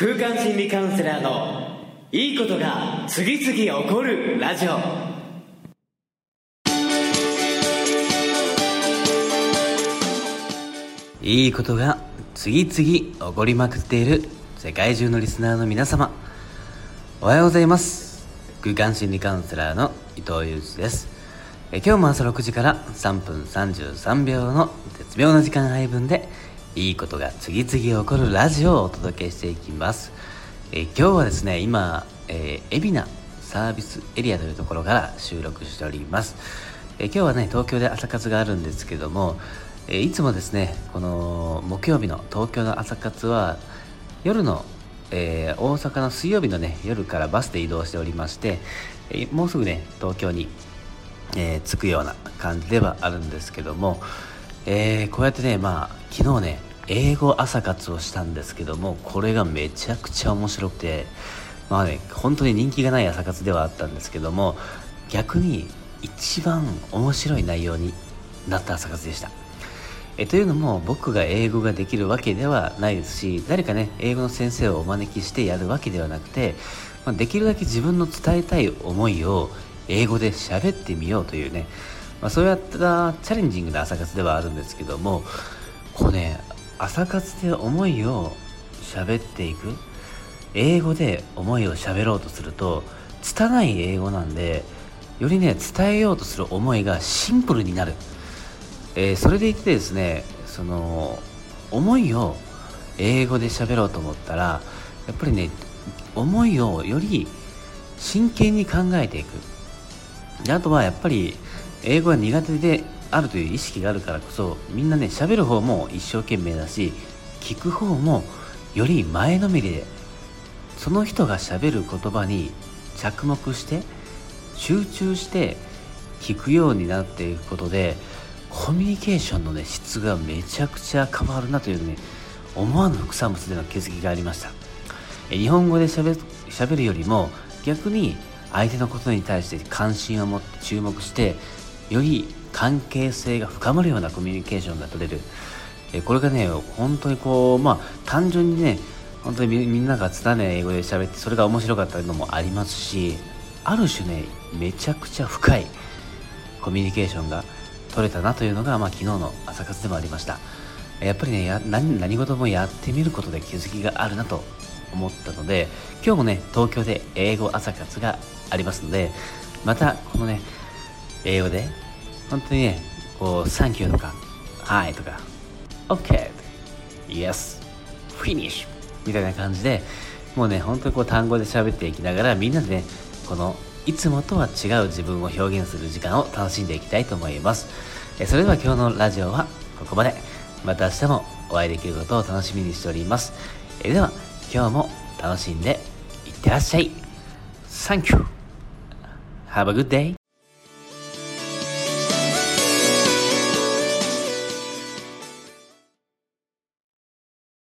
空間心理カウンセラーのいいことが次々起こるラジオ。いいことが次々起こりまくっている世界中のリスナーの皆様。おはようございます。空間心理カウンセラーの伊藤裕二です。え今日も朝6時から3分33秒の絶妙な時間配分でいいことが次々起こるラジオをお届けしていきます。え今日はですね今、えー、海老名サービスエリアというところから収録しております。え今日はね東京で朝活があるんですけどもえいつもですねこの木曜日の東京の朝活は夜の、えー、大阪の水曜日のね夜からバスで移動しておりまして、えもうすぐね東京に、えー、着くような感じではあるんですけども、えー、こうやってねまあ昨日ね英語朝活をしたんですけどもこれがめちゃくちゃ面白くてまあね本当に人気がない朝活ではあったんですけども逆に一番面白い内容になった朝活でした。えというのも僕が英語ができるわけではないですし誰かね英語の先生をお招きしてやるわけではなくて、まあ、できるだけ自分の伝えたい思いを英語で喋ってみようというね、まあ、そういったチャレンジングな朝活ではあるんですけどもこうね朝活で思いを喋っていく。英語で思いを喋ろうとすると拙い英語なんでよりね伝えようとする思いがシンプルになる。えー、それでいてですねその思いを英語で喋ろうと思ったらやっぱりね思いをより真剣に考えていく。であとはやっぱり英語が苦手であるという意識があるからこそみんなね喋る方も一生懸命だし聞く方もより前のめりでその人がしゃべる言葉に着目して集中して聞くようになっていくことでコミュニケーションのね質がめちゃくちゃ変わるなというね思わぬ副産物での気づきがありました。日本語でしゃべるよりも逆に相手のことに対して関心を持って注目してより関係性が深まるようなコミュニケーションが取れる。これがね本当にこうまあ単純にね本当にみんなが拙い英語で喋ってそれが面白かったのもありますしある種ねめちゃくちゃ深いコミュニケーションが取れたなというのが、まあ、昨日の朝活でもありました。やっぱりね何何事もやってみることで気づきがあるなと思ったので今日もね東京で英語朝活がありますのでまたこのね英語で？本当にねこう「サンキュー」とか「はい」とか「OK」「Yes」「Finish」みたいな感じでもうね本当にこう単語で喋っていきながらみんなでねこのいつもとは違う自分を表現する時間を楽しんでいきたいと思います。それでは今日のラジオはここまで。また明日もお会いできることを楽しみにしております。では今日も楽しんでいってらっしゃい。Thank you. Have a good day.